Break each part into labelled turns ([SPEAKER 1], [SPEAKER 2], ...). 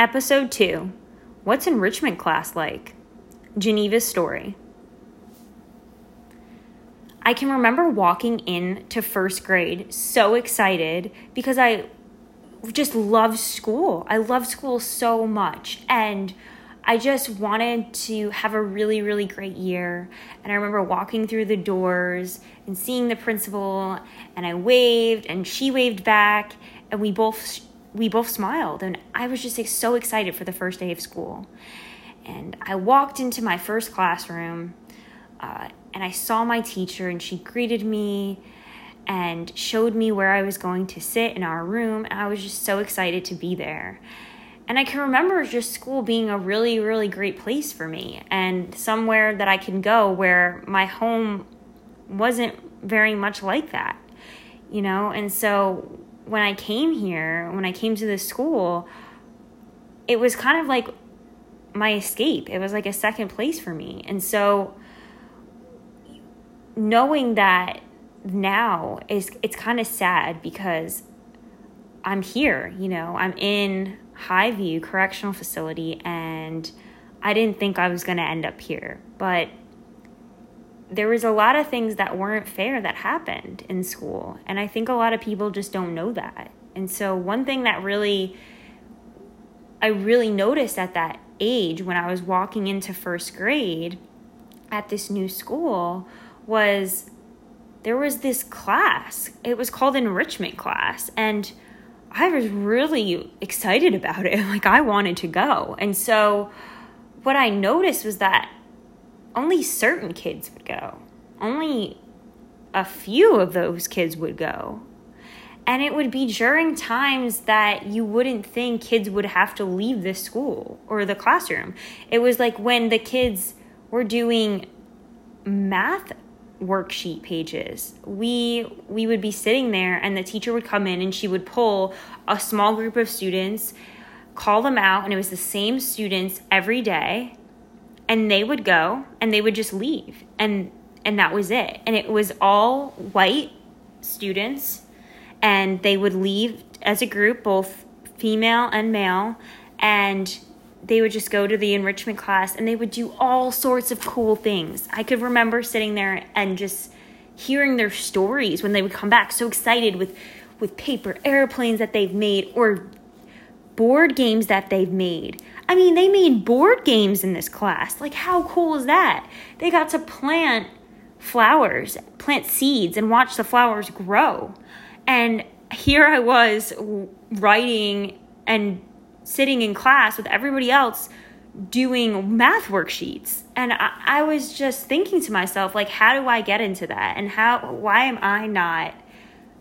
[SPEAKER 1] Episode 2 What's enrichment class like? Geneva's story. I can remember walking in to first grade so excited because I just loved school. I loved school so much. And I just wanted to have a really, really great year. And I remember walking through the doors and seeing the principal, and I waved, and she waved back, and we both we both smiled. And I was just so excited for the first day of school. And I walked into my first classroom, uh, and I saw my teacher, and she greeted me and showed me where I was going to sit in our room. And I was just so excited to be there. And I can remember just school being a really, really great place for me and somewhere that I can go where my home wasn't very much like that, you know? And so when I came here, when I came to this school, it was kind of like my escape. It was like a second place for me. And so knowing that now is it's kind of sad because I'm here, you know, I'm in Highview Correctional Facility and I didn't think I was going to end up here. But there was a lot of things that weren't fair that happened in school. And I think a lot of people just don't know that. And so, one thing that really, I really noticed at that age when I was walking into first grade at this new school was there was this class. It was called enrichment class. And I was really excited about it. Like, I wanted to go. And so, what I noticed was that only certain kids would go, only a few of those kids would go. And it would be during times that you wouldn't think kids would have to leave the school or the classroom. It was like when the kids were doing math worksheet pages. We we would be sitting there and the teacher would come in and she would pull a small group of students, call them out and it was the same students every day and they would go and they would just leave and and that was it. And it was all white students and they would leave as a group both female and male and they would just go to the enrichment class and they would do all sorts of cool things. I could remember sitting there and just hearing their stories when they would come back so excited with with paper airplanes that they've made or board games that they've made. I mean, they made board games in this class. Like how cool is that? They got to plant flowers, plant seeds and watch the flowers grow. And here I was writing and sitting in class with everybody else doing math worksheets and I, I, was just thinking to myself like how do i get into that and how why am i not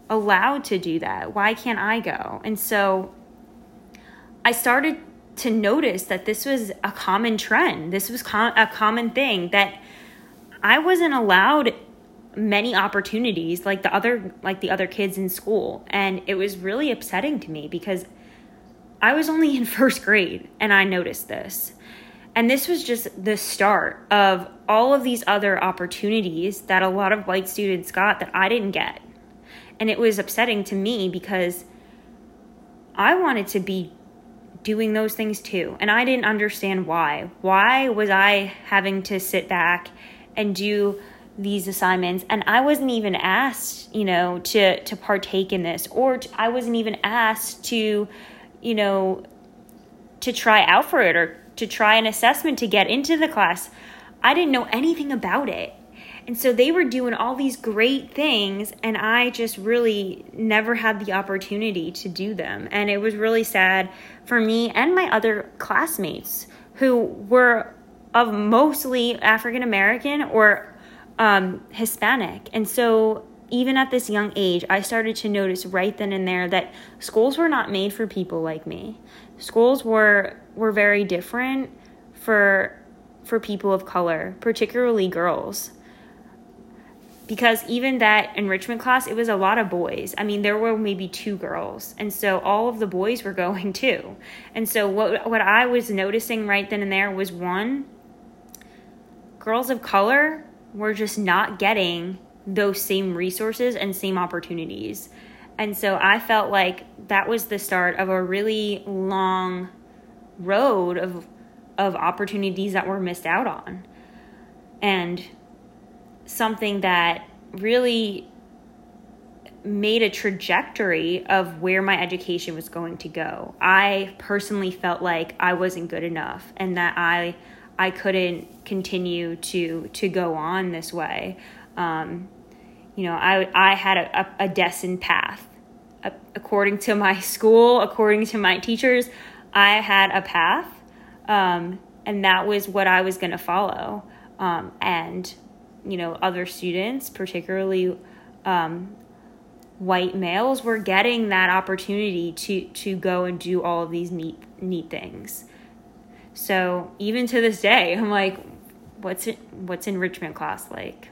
[SPEAKER 1] allowed to do that why can't i go and so i started to notice that this was a common trend this was com- a common thing that i wasn't allowed many opportunities like the other like the other kids in school and it was really upsetting to me because I was only in first grade and I noticed this. And this was just the start of all of these other opportunities that a lot of white students got that I didn't get. And it was upsetting to me because I wanted to be doing those things too. And I didn't understand why. Why was I having to sit back and do these assignments and I wasn't even asked, you know, to to partake in this or to, I wasn't even asked to you know, to try out for it or to try an assessment to get into the class. I didn't know anything about it. And so they were doing all these great things, and I just really never had the opportunity to do them. And it was really sad for me and my other classmates who were of mostly African American or um, Hispanic. And so even at this young age, I started to notice right then and there that schools were not made for people like me. Schools were were very different for for people of color, particularly girls. Because even that enrichment class, it was a lot of boys. I mean, there were maybe two girls. And so all of the boys were going too. And so what what I was noticing right then and there was one girls of color were just not getting those same resources and same opportunities. And so I felt like that was the start of a really long road of of opportunities that were missed out on. And something that really made a trajectory of where my education was going to go. I personally felt like I wasn't good enough and that I I couldn't continue to to go on this way. Um, you know, I I had a, a, a destined path. according to my school, according to my teachers, I had a path, um, and that was what I was going to follow. Um, and you know, other students, particularly um, white males were getting that opportunity to to go and do all of these neat neat things. So even to this day, I'm like, what's it, what's enrichment class like?